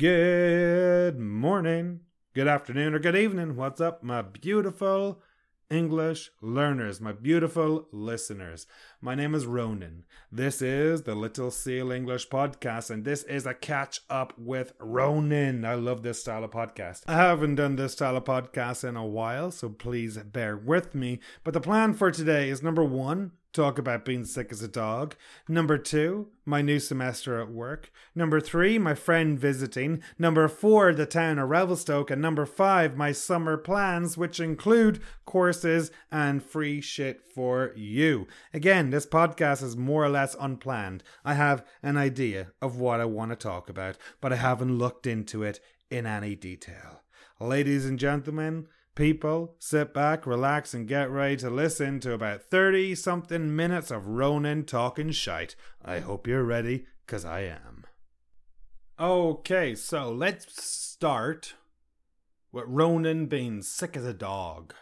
Good morning, good afternoon, or good evening. What's up, my beautiful English learners, my beautiful listeners? My name is Ronan. This is the Little Seal English Podcast, and this is a catch up with Ronan. I love this style of podcast. I haven't done this style of podcast in a while, so please bear with me. But the plan for today is number one, talk about being sick as a dog. Number two, my new semester at work. Number three, my friend visiting. Number four, the town of Revelstoke. And number five, my summer plans, which include courses and free shit for you. Again, this podcast is more or less unplanned. I have an idea of what I want to talk about, but I haven't looked into it in any detail. Ladies and gentlemen, People, sit back, relax, and get ready to listen to about 30 something minutes of Ronan talking shite. I hope you're ready, because I am. Okay, so let's start with Ronan being sick as a dog.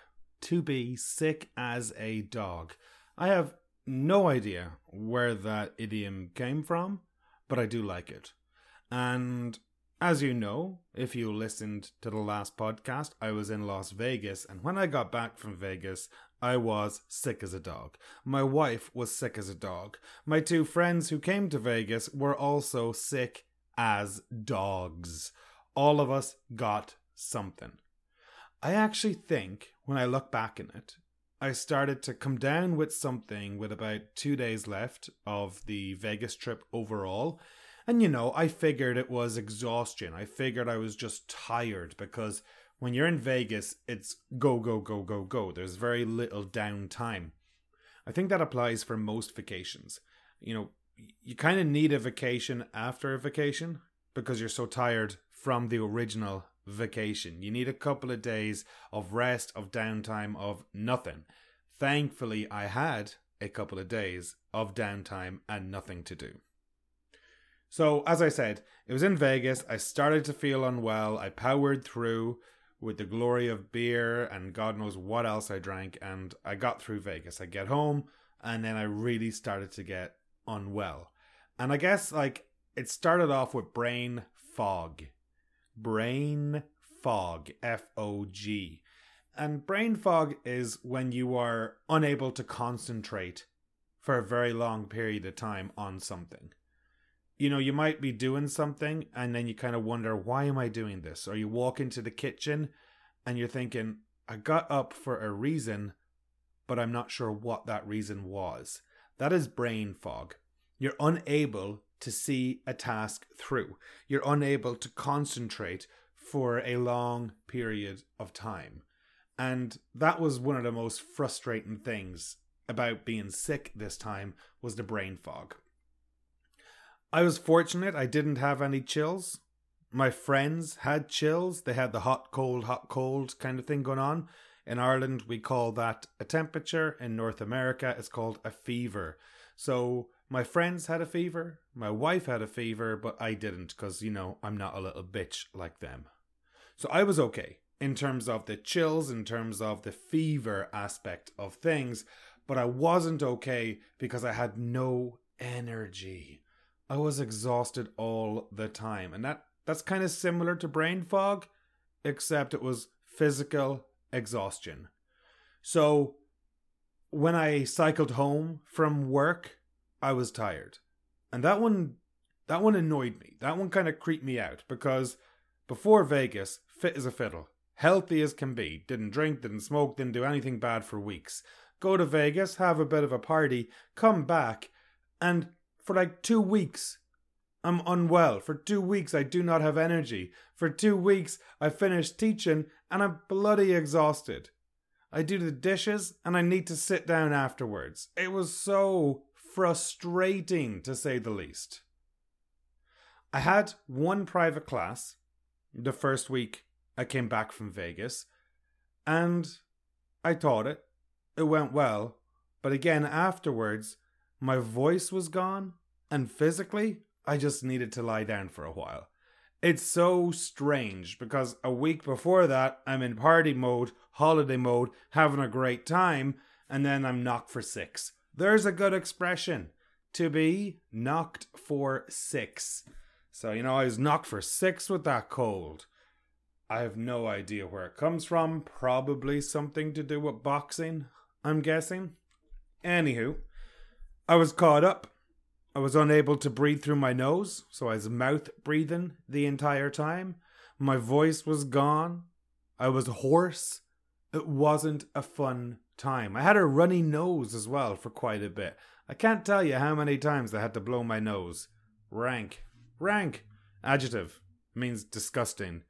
To be sick as a dog. I have no idea where that idiom came from, but I do like it. And as you know, if you listened to the last podcast, I was in Las Vegas, and when I got back from Vegas, I was sick as a dog. My wife was sick as a dog. My two friends who came to Vegas were also sick as dogs. All of us got something. I actually think, when I look back in it, I started to come down with something with about two days left of the Vegas trip overall and you know, I figured it was exhaustion. I figured I was just tired because when you're in Vegas, it's go, go, go, go, go. There's very little downtime. I think that applies for most vacations. You know, you kind of need a vacation after a vacation because you're so tired from the original vacation. You need a couple of days of rest, of downtime, of nothing. Thankfully, I had a couple of days of downtime and nothing to do. So, as I said, it was in Vegas. I started to feel unwell. I powered through with the glory of beer and God knows what else I drank. And I got through Vegas. I get home and then I really started to get unwell. And I guess, like, it started off with brain fog. Brain fog. F O G. And brain fog is when you are unable to concentrate for a very long period of time on something you know, you might be doing something and then you kind of wonder, why am I doing this? Or you walk into the kitchen and you're thinking, I got up for a reason, but I'm not sure what that reason was. That is brain fog. You're unable to see a task through, you're unable to concentrate for a long period of time. And that was one of the most frustrating things about being sick this time was the brain fog. I was fortunate I didn't have any chills. My friends had chills. They had the hot, cold, hot, cold kind of thing going on. In Ireland, we call that a temperature. In North America, it's called a fever. So my friends had a fever. My wife had a fever, but I didn't because, you know, I'm not a little bitch like them. So I was okay in terms of the chills, in terms of the fever aspect of things, but I wasn't okay because I had no energy. I was exhausted all the time. And that that's kind of similar to brain fog, except it was physical exhaustion. So when I cycled home from work, I was tired. And that one that one annoyed me. That one kind of creeped me out because before Vegas, fit as a fiddle, healthy as can be, didn't drink, didn't smoke, didn't do anything bad for weeks. Go to Vegas, have a bit of a party, come back, and for like two weeks. I'm unwell. For two weeks, I do not have energy. For two weeks, I finish teaching and I'm bloody exhausted. I do the dishes and I need to sit down afterwards. It was so frustrating, to say the least. I had one private class the first week I came back from Vegas, and I taught it. It went well, but again, afterwards, my voice was gone, and physically, I just needed to lie down for a while. It's so strange because a week before that, I'm in party mode, holiday mode, having a great time, and then I'm knocked for six. There's a good expression to be knocked for six. So, you know, I was knocked for six with that cold. I have no idea where it comes from. Probably something to do with boxing, I'm guessing. Anywho, I was caught up. I was unable to breathe through my nose, so I was mouth breathing the entire time. My voice was gone. I was hoarse. It wasn't a fun time. I had a runny nose as well for quite a bit. I can't tell you how many times I had to blow my nose. Rank. Rank. Adjective. Means disgusting.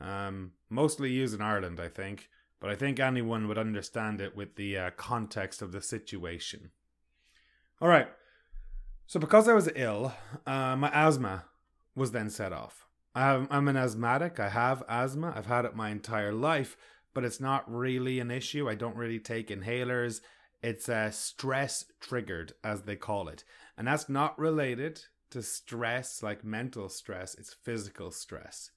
Um, mostly used in Ireland, I think, but I think anyone would understand it with the uh, context of the situation. All right. So, because I was ill, uh, my asthma was then set off. Have, I'm an asthmatic. I have asthma. I've had it my entire life, but it's not really an issue. I don't really take inhalers. It's uh, stress triggered, as they call it. And that's not related to stress like mental stress, it's physical stress.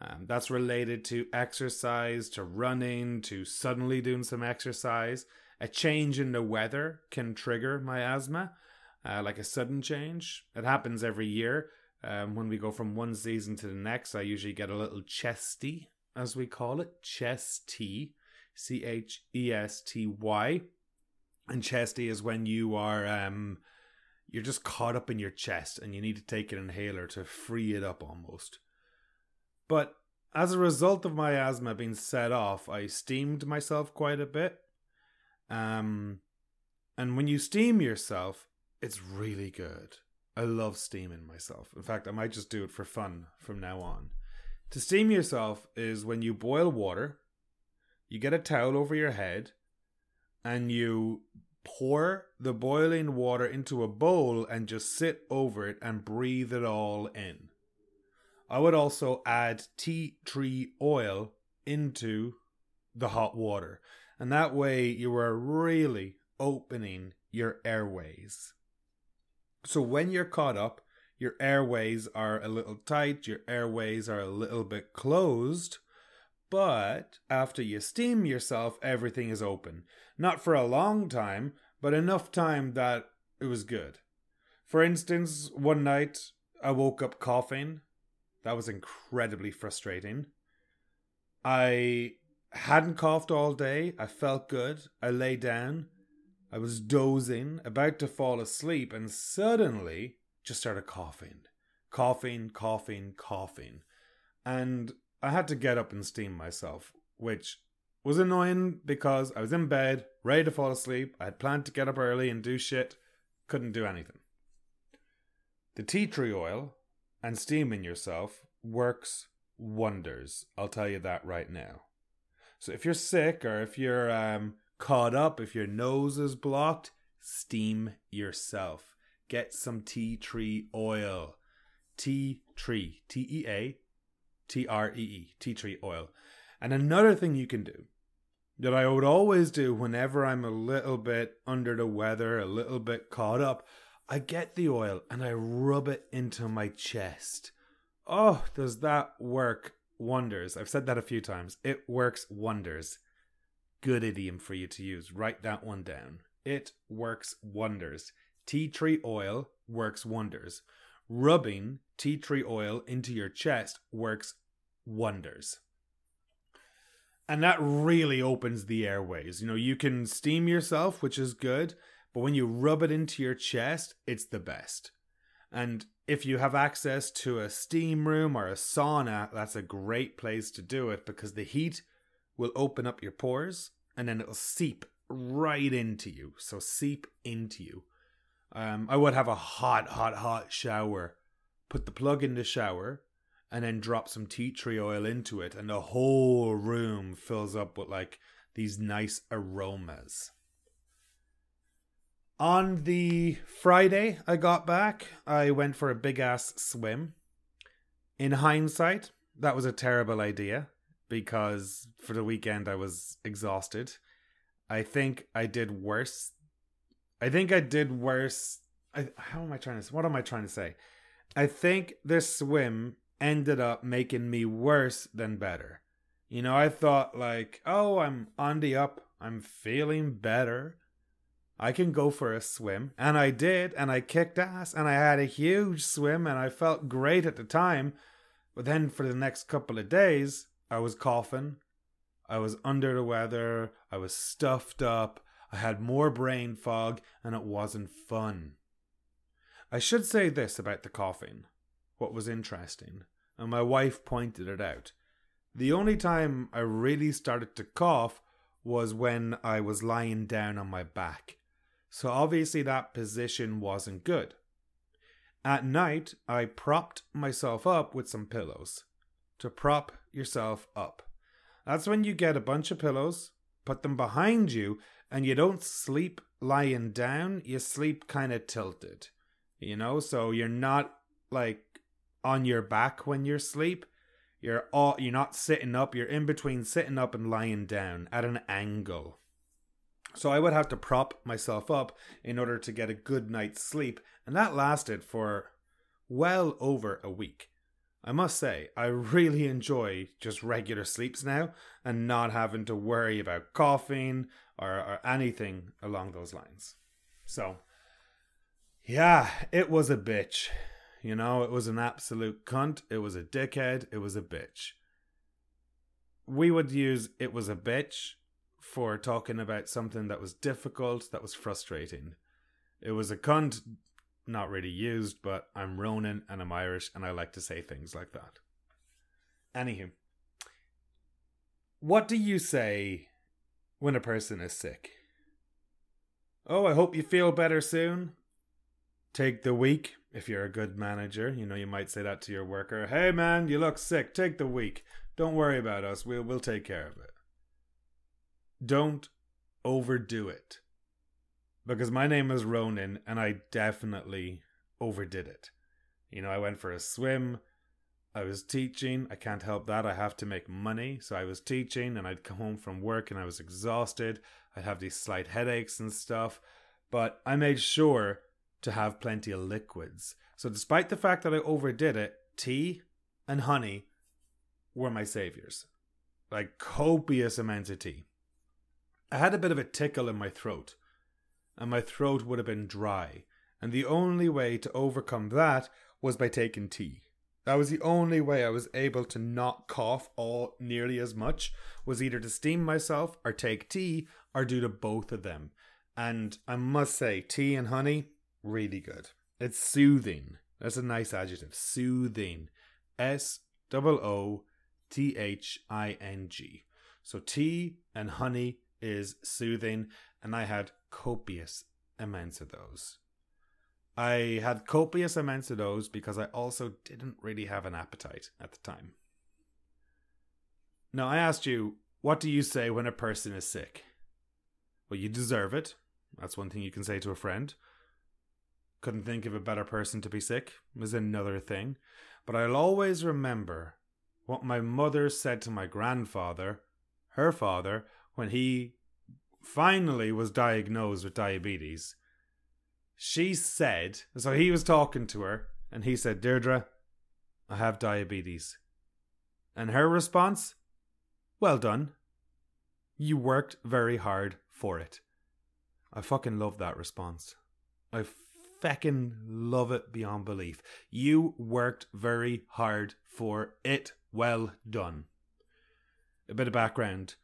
Um, that's related to exercise, to running, to suddenly doing some exercise. A change in the weather can trigger my asthma, uh, like a sudden change. It happens every year. Um, when we go from one season to the next, I usually get a little chesty, as we call it, chesty, C H E S T Y. And chesty is when you are um, you're just caught up in your chest and you need to take an inhaler to free it up almost. But as a result of my asthma being set off, I steamed myself quite a bit. Um, and when you steam yourself, it's really good. I love steaming myself. In fact, I might just do it for fun from now on. To steam yourself is when you boil water, you get a towel over your head, and you pour the boiling water into a bowl and just sit over it and breathe it all in. I would also add tea tree oil into the hot water. And that way you are really opening your airways. So when you're caught up, your airways are a little tight, your airways are a little bit closed. But after you steam yourself, everything is open. Not for a long time, but enough time that it was good. For instance, one night I woke up coughing that was incredibly frustrating. I hadn't coughed all day. I felt good. I lay down. I was dozing, about to fall asleep, and suddenly just started coughing. Coughing, coughing, coughing. And I had to get up and steam myself, which was annoying because I was in bed, ready to fall asleep. I had planned to get up early and do shit. Couldn't do anything. The tea tree oil and steaming yourself works wonders. I'll tell you that right now. So if you're sick or if you're um, caught up, if your nose is blocked, steam yourself. Get some tea tree oil. Tea tree. T E A T R E E. Tea tree oil. And another thing you can do that I would always do whenever I'm a little bit under the weather, a little bit caught up, I get the oil and I rub it into my chest. Oh, does that work wonders? I've said that a few times. It works wonders. Good idiom for you to use. Write that one down. It works wonders. Tea tree oil works wonders. Rubbing tea tree oil into your chest works wonders. And that really opens the airways. You know, you can steam yourself, which is good. But when you rub it into your chest, it's the best. And if you have access to a steam room or a sauna, that's a great place to do it because the heat will open up your pores and then it'll seep right into you. So seep into you. Um, I would have a hot, hot, hot shower. Put the plug in the shower and then drop some tea tree oil into it, and the whole room fills up with like these nice aromas. On the Friday I got back, I went for a big ass swim. In hindsight, that was a terrible idea because for the weekend I was exhausted. I think I did worse. I think I did worse. I, how am I trying to? What am I trying to say? I think this swim ended up making me worse than better. You know, I thought like, oh, I'm on the up. I'm feeling better. I can go for a swim. And I did, and I kicked ass, and I had a huge swim, and I felt great at the time. But then for the next couple of days, I was coughing, I was under the weather, I was stuffed up, I had more brain fog, and it wasn't fun. I should say this about the coughing, what was interesting, and my wife pointed it out. The only time I really started to cough was when I was lying down on my back. So obviously that position wasn't good. At night, I propped myself up with some pillows. To prop yourself up. That's when you get a bunch of pillows, put them behind you, and you don't sleep lying down, you sleep kind of tilted. You know, so you're not like on your back when you sleep. You're all you're not sitting up, you're in between sitting up and lying down at an angle. So I would have to prop myself up in order to get a good night's sleep, and that lasted for well over a week. I must say, I really enjoy just regular sleeps now and not having to worry about coughing or, or anything along those lines. So, yeah, it was a bitch. You know, it was an absolute cunt. It was a dickhead. It was a bitch. We would use it was a bitch for talking about something that was difficult, that was frustrating. It was a cunt, not really used, but I'm Ronan and I'm Irish and I like to say things like that. Anywho, what do you say when a person is sick? Oh, I hope you feel better soon. Take the week if you're a good manager. You know, you might say that to your worker. Hey man, you look sick. Take the week. Don't worry about us. We'll we'll take care of it don't overdo it. Because my name is Ronan and I definitely overdid it. You know, I went for a swim. I was teaching. I can't help that. I have to make money. So I was teaching and I'd come home from work and I was exhausted. I'd have these slight headaches and stuff. But I made sure to have plenty of liquids. So despite the fact that I overdid it, tea and honey were my saviors. Like copious amounts of tea. I had a bit of a tickle in my throat, and my throat would have been dry, and the only way to overcome that was by taking tea. That was the only way I was able to not cough all nearly as much was either to steam myself or take tea or do to both of them. And I must say, tea and honey, really good. It's soothing. That's a nice adjective. Soothing. S O O T H I N G. So tea and honey is soothing, and I had copious amounts of those. I had copious amounts of those because I also didn't really have an appetite at the time. Now, I asked you, what do you say when a person is sick? Well, you deserve it. That's one thing you can say to a friend. Couldn't think of a better person to be sick is another thing. But I'll always remember what my mother said to my grandfather, her father, when he finally was diagnosed with diabetes, she said, so he was talking to her, and he said, Deirdre, I have diabetes. And her response, Well done. You worked very hard for it. I fucking love that response. I fucking love it beyond belief. You worked very hard for it. Well done. A bit of background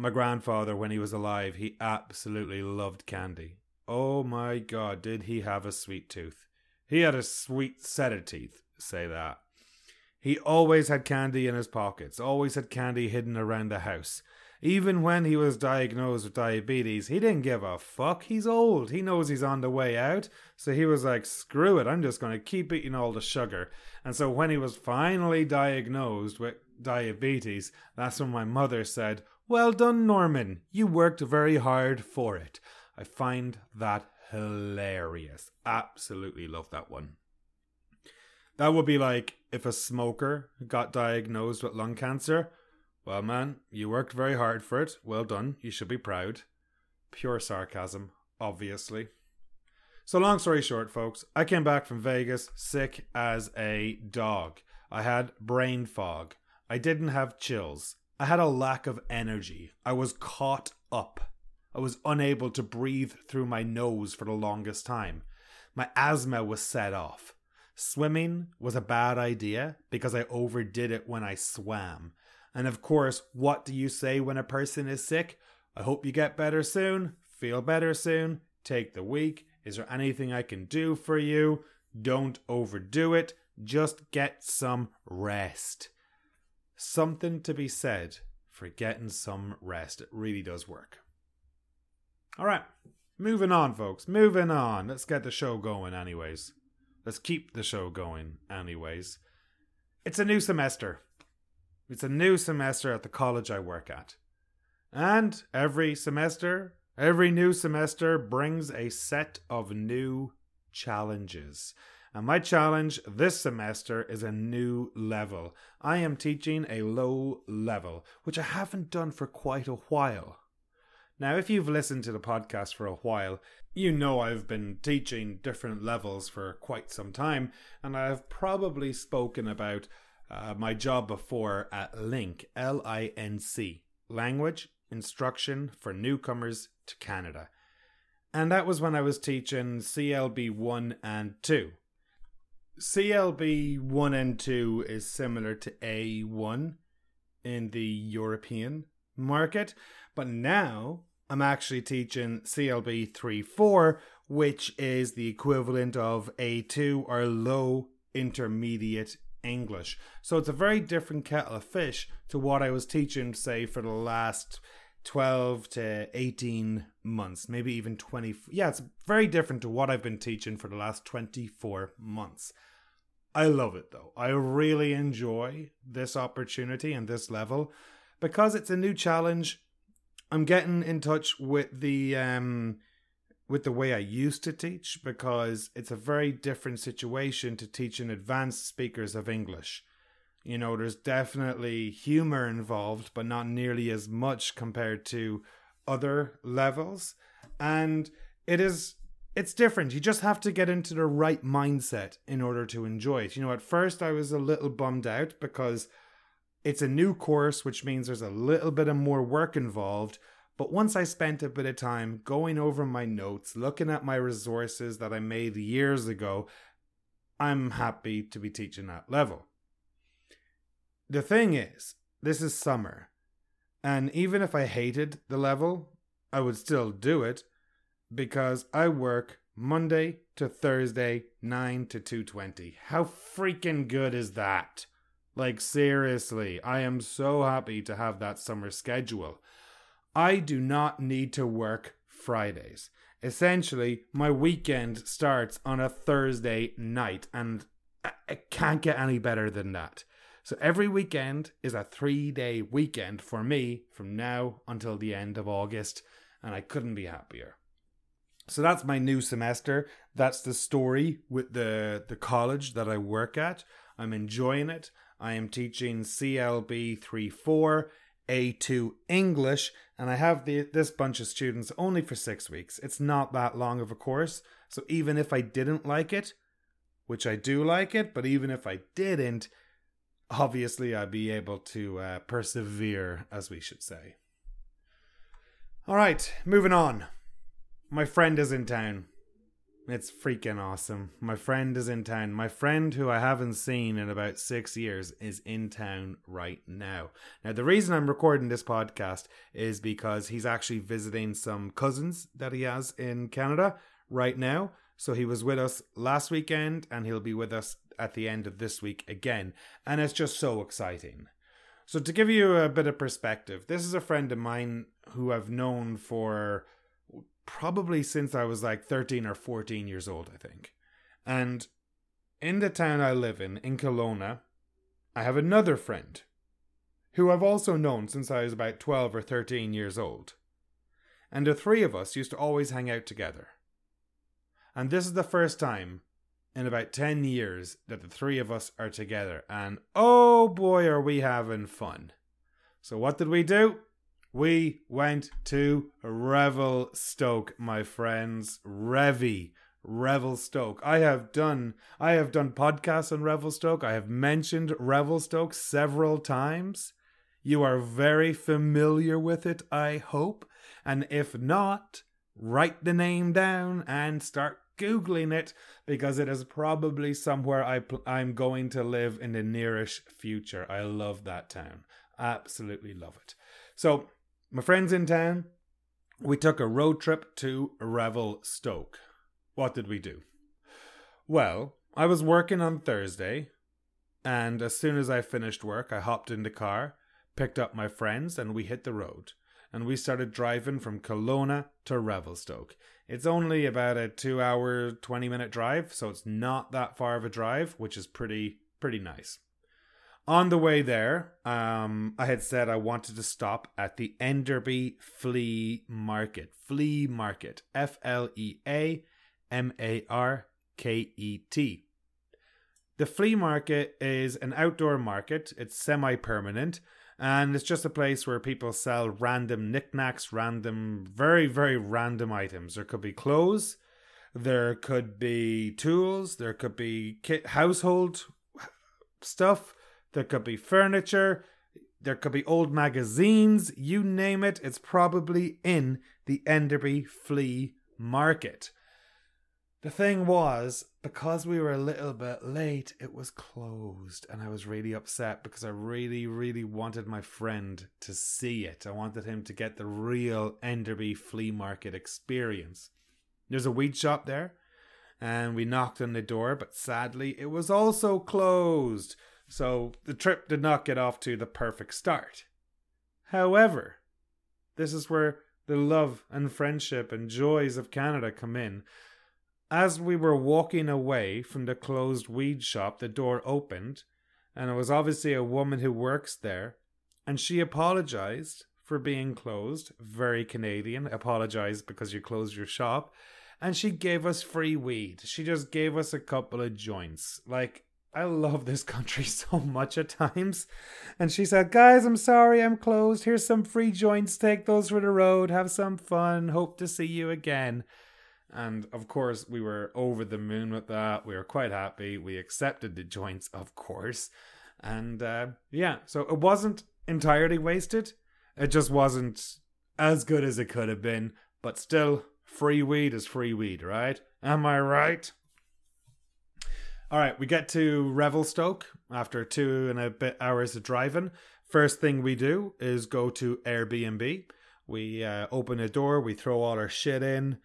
my grandfather, when he was alive, he absolutely loved candy. Oh my god, did he have a sweet tooth? He had a sweet set of teeth, say that. He always had candy in his pockets, always had candy hidden around the house. Even when he was diagnosed with diabetes, he didn't give a fuck. He's old. He knows he's on the way out. So he was like, screw it, I'm just going to keep eating all the sugar. And so when he was finally diagnosed with diabetes, that's when my mother said, well done, Norman. You worked very hard for it. I find that hilarious. Absolutely love that one. That would be like if a smoker got diagnosed with lung cancer. Well, man, you worked very hard for it. Well done. You should be proud. Pure sarcasm, obviously. So, long story short, folks, I came back from Vegas sick as a dog. I had brain fog. I didn't have chills. I had a lack of energy. I was caught up. I was unable to breathe through my nose for the longest time. My asthma was set off. Swimming was a bad idea because I overdid it when I swam. And of course, what do you say when a person is sick? I hope you get better soon, feel better soon, take the week. Is there anything I can do for you? Don't overdo it, just get some rest. Something to be said for getting some rest. It really does work. All right, moving on, folks. Moving on. Let's get the show going, anyways. Let's keep the show going, anyways. It's a new semester. It's a new semester at the college I work at. And every semester, every new semester brings a set of new challenges. And my challenge this semester is a new level. I am teaching a low level, which I haven't done for quite a while. Now, if you've listened to the podcast for a while, you know I've been teaching different levels for quite some time, and I've probably spoken about uh, my job before at LINC, L I N C, Language Instruction for Newcomers to Canada. And that was when I was teaching CLB 1 and 2. CLB 1 and 2 is similar to A1 in the European market, but now I'm actually teaching CLB 3 4, which is the equivalent of A2 or low intermediate English. So it's a very different kettle of fish to what I was teaching, say, for the last 12 to 18 months, maybe even 20. Yeah, it's very different to what I've been teaching for the last 24 months. I love it though. I really enjoy this opportunity and this level because it's a new challenge. I'm getting in touch with the um with the way I used to teach because it's a very different situation to teaching advanced speakers of English. You know, there's definitely humor involved, but not nearly as much compared to other levels. And it is it's different. You just have to get into the right mindset in order to enjoy it. You know, at first I was a little bummed out because it's a new course, which means there's a little bit of more work involved. But once I spent a bit of time going over my notes, looking at my resources that I made years ago, I'm happy to be teaching that level. The thing is, this is summer, and even if I hated the level, I would still do it because I work Monday to Thursday 9 to 2:20. How freaking good is that? Like seriously, I am so happy to have that summer schedule. I do not need to work Fridays. Essentially, my weekend starts on a Thursday night, and I can't get any better than that. So every weekend is a three day weekend for me from now until the end of August, and I couldn't be happier. So that's my new semester. That's the story with the, the college that I work at. I'm enjoying it. I am teaching CLB 3 4 a2 English, and I have the, this bunch of students only for six weeks. It's not that long of a course, so even if I didn't like it, which I do like it, but even if I didn't, obviously I'd be able to uh, persevere, as we should say. All right, moving on. My friend is in town. It's freaking awesome. My friend is in town. My friend, who I haven't seen in about six years, is in town right now. Now, the reason I'm recording this podcast is because he's actually visiting some cousins that he has in Canada right now. So he was with us last weekend and he'll be with us at the end of this week again. And it's just so exciting. So, to give you a bit of perspective, this is a friend of mine who I've known for probably since I was like 13 or 14 years old, I think. And in the town I live in, in Kelowna, I have another friend who I've also known since I was about 12 or 13 years old. And the three of us used to always hang out together. And this is the first time in about 10 years that the three of us are together. And oh boy, are we having fun. So, what did we do? We went to Revelstoke, my friends. Revy. Revelstoke. I have done I have done podcasts on Revelstoke. I have mentioned Revelstoke several times. You are very familiar with it, I hope. And if not, write the name down and start Googling it because it is probably somewhere I pl- I'm going to live in the nearish future. I love that town. Absolutely love it. So, my friends in town, we took a road trip to Revelstoke. What did we do? Well, I was working on Thursday, and as soon as I finished work, I hopped in the car, picked up my friends, and we hit the road. And we started driving from Kelowna to Revelstoke. It's only about a two hour, 20 minute drive, so it's not that far of a drive, which is pretty, pretty nice. On the way there, um, I had said I wanted to stop at the Enderby Flea Market. Flea Market. F L E A M A R K E T. The flea market is an outdoor market, it's semi permanent, and it's just a place where people sell random knickknacks, random, very, very random items. There could be clothes, there could be tools, there could be household stuff there could be furniture, there could be old magazines, you name it, it's probably in the Enderby flea market. The thing was, because we were a little bit late, it was closed, and I was really upset because I really, really wanted my friend to see it. I wanted him to get the real Enderby flea market experience. There's a weed shop there, and we knocked on the door, but sadly, it was also closed. So the trip did not get off to the perfect start. However, this is where the love and friendship and joys of Canada come in. As we were walking away from the closed weed shop, the door opened, and it was obviously a woman who works there, and she apologized for being closed. Very Canadian. Apologized because you closed your shop. And she gave us free weed. She just gave us a couple of joints. Like, I love this country so much at times. And she said, Guys, I'm sorry I'm closed. Here's some free joints. Take those for the road. Have some fun. Hope to see you again. And of course, we were over the moon with that. We were quite happy. We accepted the joints, of course. And uh, yeah, so it wasn't entirely wasted. It just wasn't as good as it could have been. But still, free weed is free weed, right? Am I right? All right, we get to Revelstoke after two and a bit hours of driving. First thing we do is go to Airbnb. We uh, open a door, we throw all our shit in.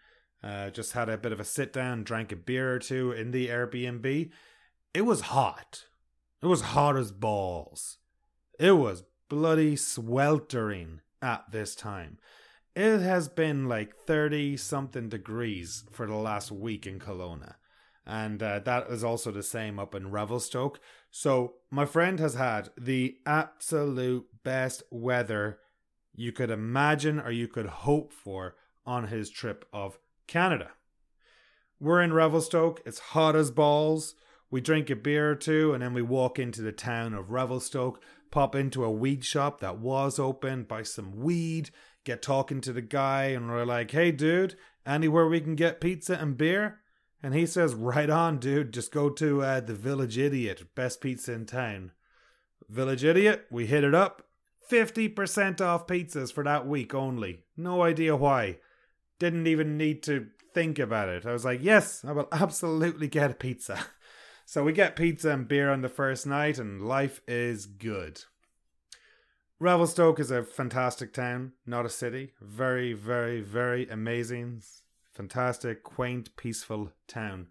Uh, just had a bit of a sit down, drank a beer or two in the Airbnb. It was hot. It was hot as balls. It was bloody sweltering at this time. It has been like 30 something degrees for the last week in Kelowna and uh, that is also the same up in Revelstoke. So my friend has had the absolute best weather you could imagine or you could hope for on his trip of Canada. We're in Revelstoke. It's hot as balls. We drink a beer or two and then we walk into the town of Revelstoke, pop into a weed shop that was open, buy some weed, get talking to the guy, and we're like, hey, dude, anywhere we can get pizza and beer? And he says, Right on, dude. Just go to uh, the Village Idiot, best pizza in town. Village Idiot, we hit it up. 50% off pizzas for that week only. No idea why. Didn't even need to think about it. I was like, Yes, I will absolutely get a pizza. So we get pizza and beer on the first night, and life is good. Revelstoke is a fantastic town, not a city. Very, very, very amazing fantastic, quaint, peaceful town.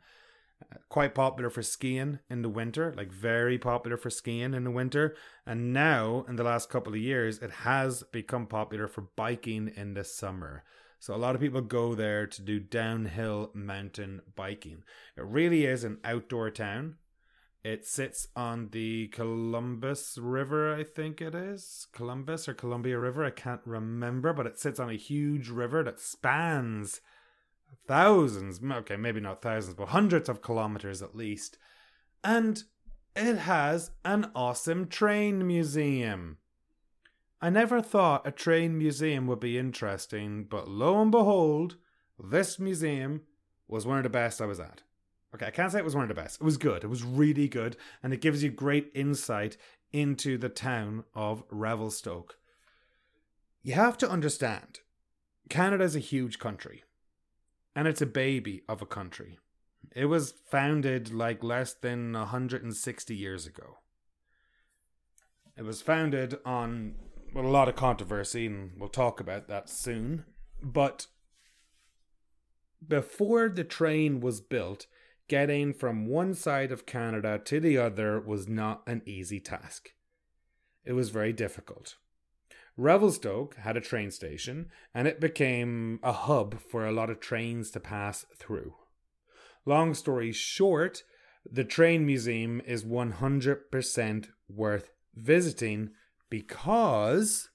Uh, quite popular for skiing in the winter, like very popular for skiing in the winter. And now, in the last couple of years, it has become popular for biking in the summer. So a lot of people go there to do downhill mountain biking. It really is an outdoor town. It sits on the Columbus River, I think it is. Columbus or Columbia River, I can't remember, but it sits on a huge river that spans thousands, okay, maybe not thousands, but hundreds of kilometers at least. And it has an awesome train museum. I never thought a train museum would be interesting, but lo and behold, this museum was one of the best I was at. Okay, I can't say it was one of the best. It was good. It was really good, and it gives you great insight into the town of Revelstoke. You have to understand Canada is a huge country, and it's a baby of a country. It was founded like less than 160 years ago. It was founded on well, a lot of controversy, and we'll talk about that soon. But before the train was built, getting from one side of Canada to the other was not an easy task. It was very difficult. Revelstoke had a train station, and it became a hub for a lot of trains to pass through. Long story short, the train museum is 100% worth visiting because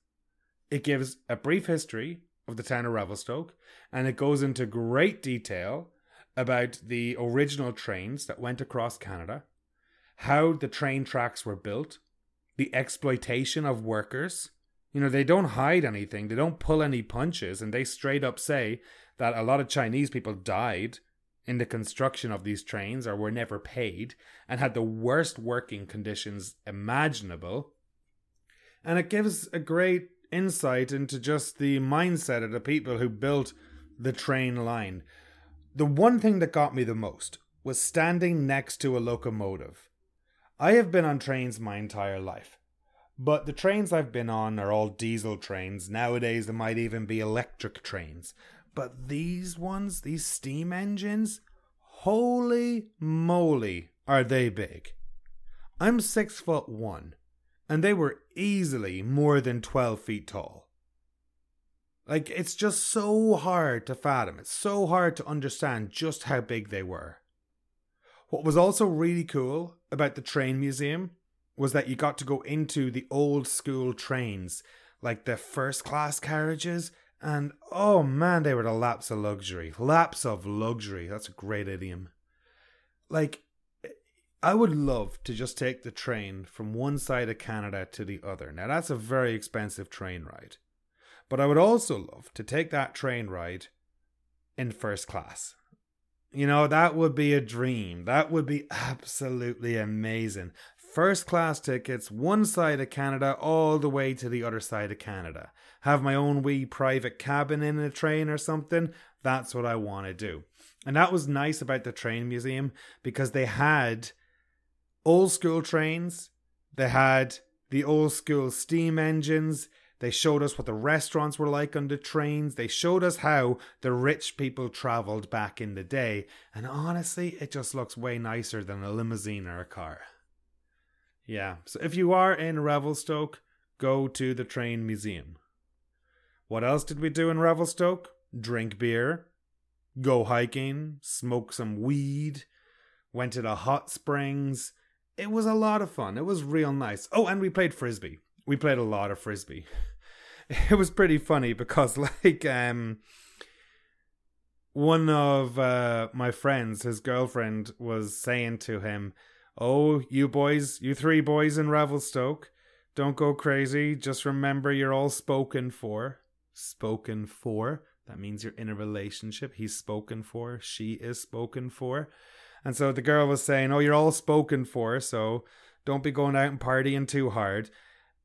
it gives a brief history of the town of Revelstoke and it goes into great detail about the original trains that went across Canada, how the train tracks were built, the exploitation of workers. You know, they don't hide anything, they don't pull any punches, and they straight up say that a lot of Chinese people died in the construction of these trains or were never paid and had the worst working conditions imaginable. And it gives a great insight into just the mindset of the people who built the train line. The one thing that got me the most was standing next to a locomotive. I have been on trains my entire life, but the trains I've been on are all diesel trains. Nowadays, there might even be electric trains. But these ones, these steam engines, holy moly, are they big. I'm six foot one, and they were easily more than 12 feet tall. Like, it's just so hard to fathom. It's so hard to understand just how big they were. What was also really cool about the train museum was that you got to go into the old school trains, like the first class carriages and oh man, they were the laps of luxury. Laps of luxury. That's a great idiom. Like, I would love to just take the train from one side of Canada to the other. Now, that's a very expensive train ride. But I would also love to take that train ride in first class. You know, that would be a dream. That would be absolutely amazing first class tickets, one side of Canada, all the way to the other side of Canada. Have my own wee private cabin in a train or something. That's what I want to do. And that was nice about the train museum because they had old school trains, they had the old school steam engines. They showed us what the restaurants were like on the trains. They showed us how the rich people traveled back in the day. And honestly, it just looks way nicer than a limousine or a car. Yeah. So if you are in Revelstoke, go to the train museum. What else did we do in Revelstoke? Drink beer, go hiking, smoke some weed, went to the hot springs. It was a lot of fun. It was real nice. Oh, and we played frisbee. We played a lot of frisbee. It was pretty funny because like um one of uh, my friends, his girlfriend, was saying to him, Oh, you boys, you three boys in Revelstoke, don't go crazy. Just remember you're all spoken for. Spoken for. That means you're in a relationship. He's spoken for. She is spoken for. And so the girl was saying, Oh, you're all spoken for, so don't be going out and partying too hard.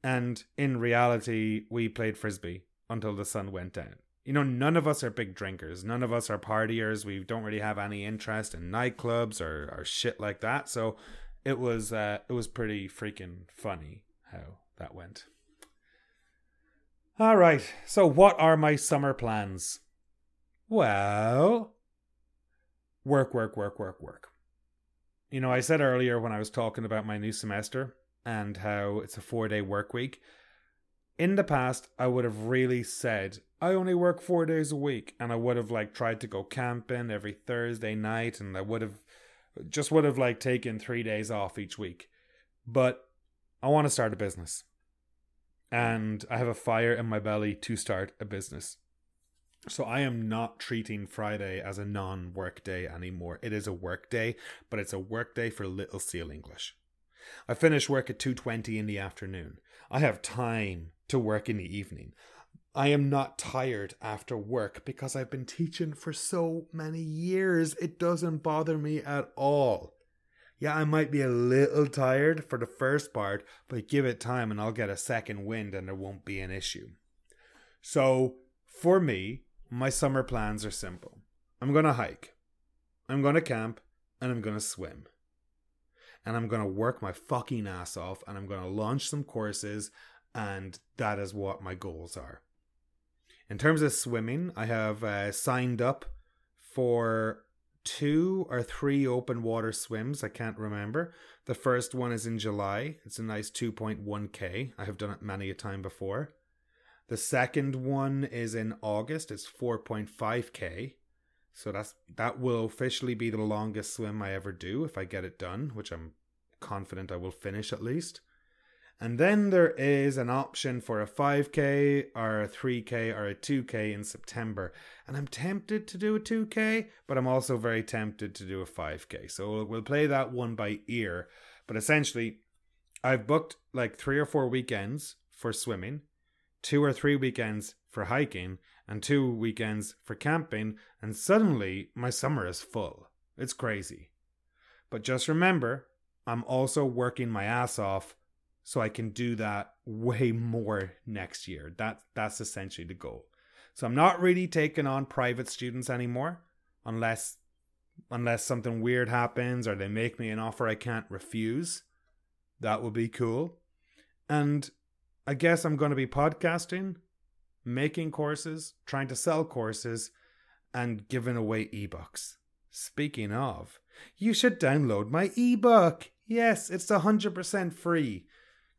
And in reality, we played frisbee until the sun went down. You know, none of us are big drinkers. None of us are partiers. We don't really have any interest in nightclubs or, or shit like that. So it was uh, it was pretty freaking funny how that went. All right. So what are my summer plans? Well, work, work, work, work, work. You know, I said earlier when I was talking about my new semester and how it's a four day work week. In the past, I would have really said, I only work four days a week. And I would have like tried to go camping every Thursday night and I would have just would have like taken three days off each week. But I want to start a business. Mm. And I have a fire in my belly to start a business. So I am not treating Friday as a non work day anymore. It is a work day, but it's a work day for Little Seal English. I finish work at 2:20 in the afternoon. I have time to work in the evening. I am not tired after work because I've been teaching for so many years. It doesn't bother me at all. Yeah, I might be a little tired for the first part, but give it time and I'll get a second wind and there won't be an issue. So, for me, my summer plans are simple. I'm going to hike, I'm going to camp, and I'm going to swim. And I'm going to work my fucking ass off and I'm going to launch some courses, and that is what my goals are. In terms of swimming, I have uh, signed up for two or three open water swims. I can't remember. The first one is in July. It's a nice 2.1k. I have done it many a time before. The second one is in August. It's 4.5k. So that's that will officially be the longest swim I ever do if I get it done, which I'm confident I will finish at least. And then there is an option for a 5k or a 3k or a 2k in September. And I'm tempted to do a 2k, but I'm also very tempted to do a 5k. So we'll play that one by ear. But essentially, I've booked like three or four weekends for swimming, two or three weekends for hiking, and two weekends for camping. And suddenly my summer is full. It's crazy. But just remember, I'm also working my ass off so I can do that way more next year. That that's essentially the goal. So I'm not really taking on private students anymore unless unless something weird happens or they make me an offer I can't refuse. That would be cool. And I guess I'm going to be podcasting, making courses, trying to sell courses and giving away ebooks. Speaking of, you should download my ebook. Yes, it's 100% free.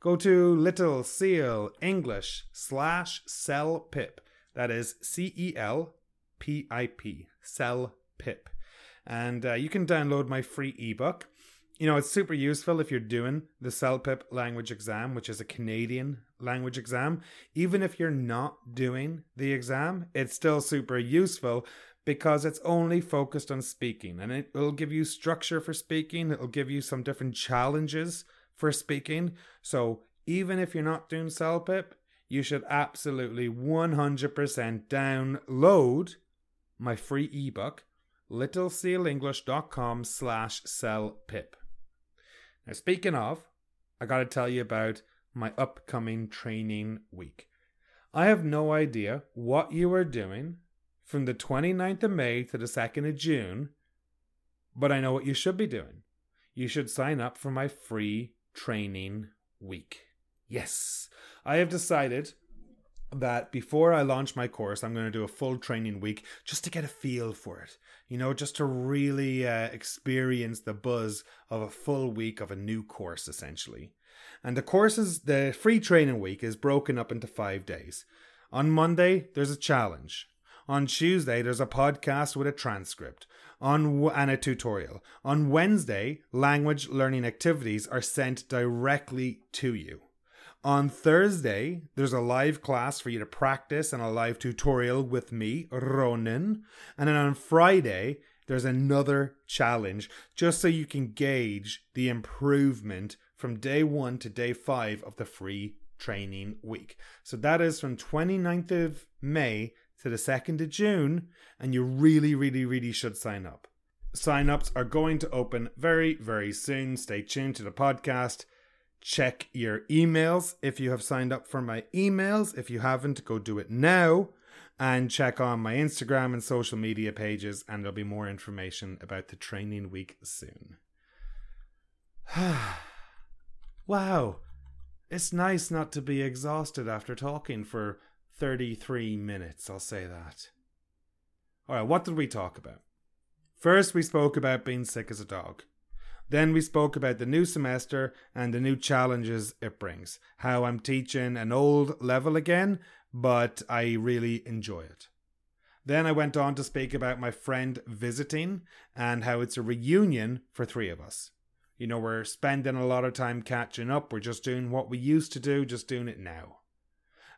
Go to Little Seal English slash CELPIP. That is C E L P I P. Cel Pip. And uh, you can download my free ebook. You know, it's super useful if you're doing the CELPIP language exam, which is a Canadian language exam. Even if you're not doing the exam, it's still super useful because it's only focused on speaking and it will give you structure for speaking. It'll give you some different challenges for speaking. So even if you're not doing CELPIP, you should absolutely 100% download my free ebook, littlesealenglish.com slash CELPIP. Now, speaking of, I got to tell you about my upcoming training week. I have no idea what you are doing from the 29th of May to the 2nd of June, but I know what you should be doing. You should sign up for my free training week. Yes, I have decided that before I launch my course, I'm going to do a full training week just to get a feel for it. You know, just to really uh, experience the buzz of a full week of a new course, essentially. And the courses, the free training week is broken up into five days. On Monday, there's a challenge. On Tuesday, there's a podcast with a transcript on and a tutorial. On Wednesday, language learning activities are sent directly to you. On Thursday, there's a live class for you to practice and a live tutorial with me, Ronan. And then on Friday, there's another challenge just so you can gauge the improvement from day one to day five of the free training week. So that is from 29th of May to the 2nd of June, and you really, really, really should sign up. Sign-ups are going to open very, very soon. Stay tuned to the podcast. Check your emails if you have signed up for my emails. If you haven't, go do it now. And check on my Instagram and social media pages, and there'll be more information about the training week soon. wow, it's nice not to be exhausted after talking for 33 minutes, I'll say that. Alright, what did we talk about? First, we spoke about being sick as a dog. Then we spoke about the new semester and the new challenges it brings. How I'm teaching an old level again, but I really enjoy it. Then I went on to speak about my friend visiting and how it's a reunion for three of us. You know, we're spending a lot of time catching up. We're just doing what we used to do, just doing it now.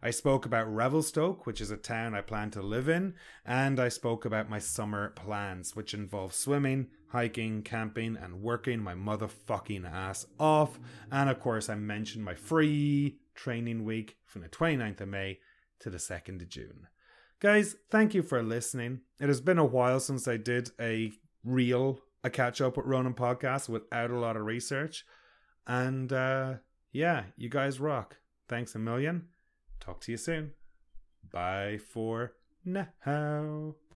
I spoke about Revelstoke, which is a town I plan to live in, and I spoke about my summer plans, which involve swimming, hiking, camping, and working my motherfucking ass off. And of course, I mentioned my free training week from the 29th of May to the 2nd of June. Guys, thank you for listening. It has been a while since I did a real a catch up with Ronan podcast without a lot of research. And uh yeah, you guys rock. Thanks a million. Talk to you soon. Bye for now.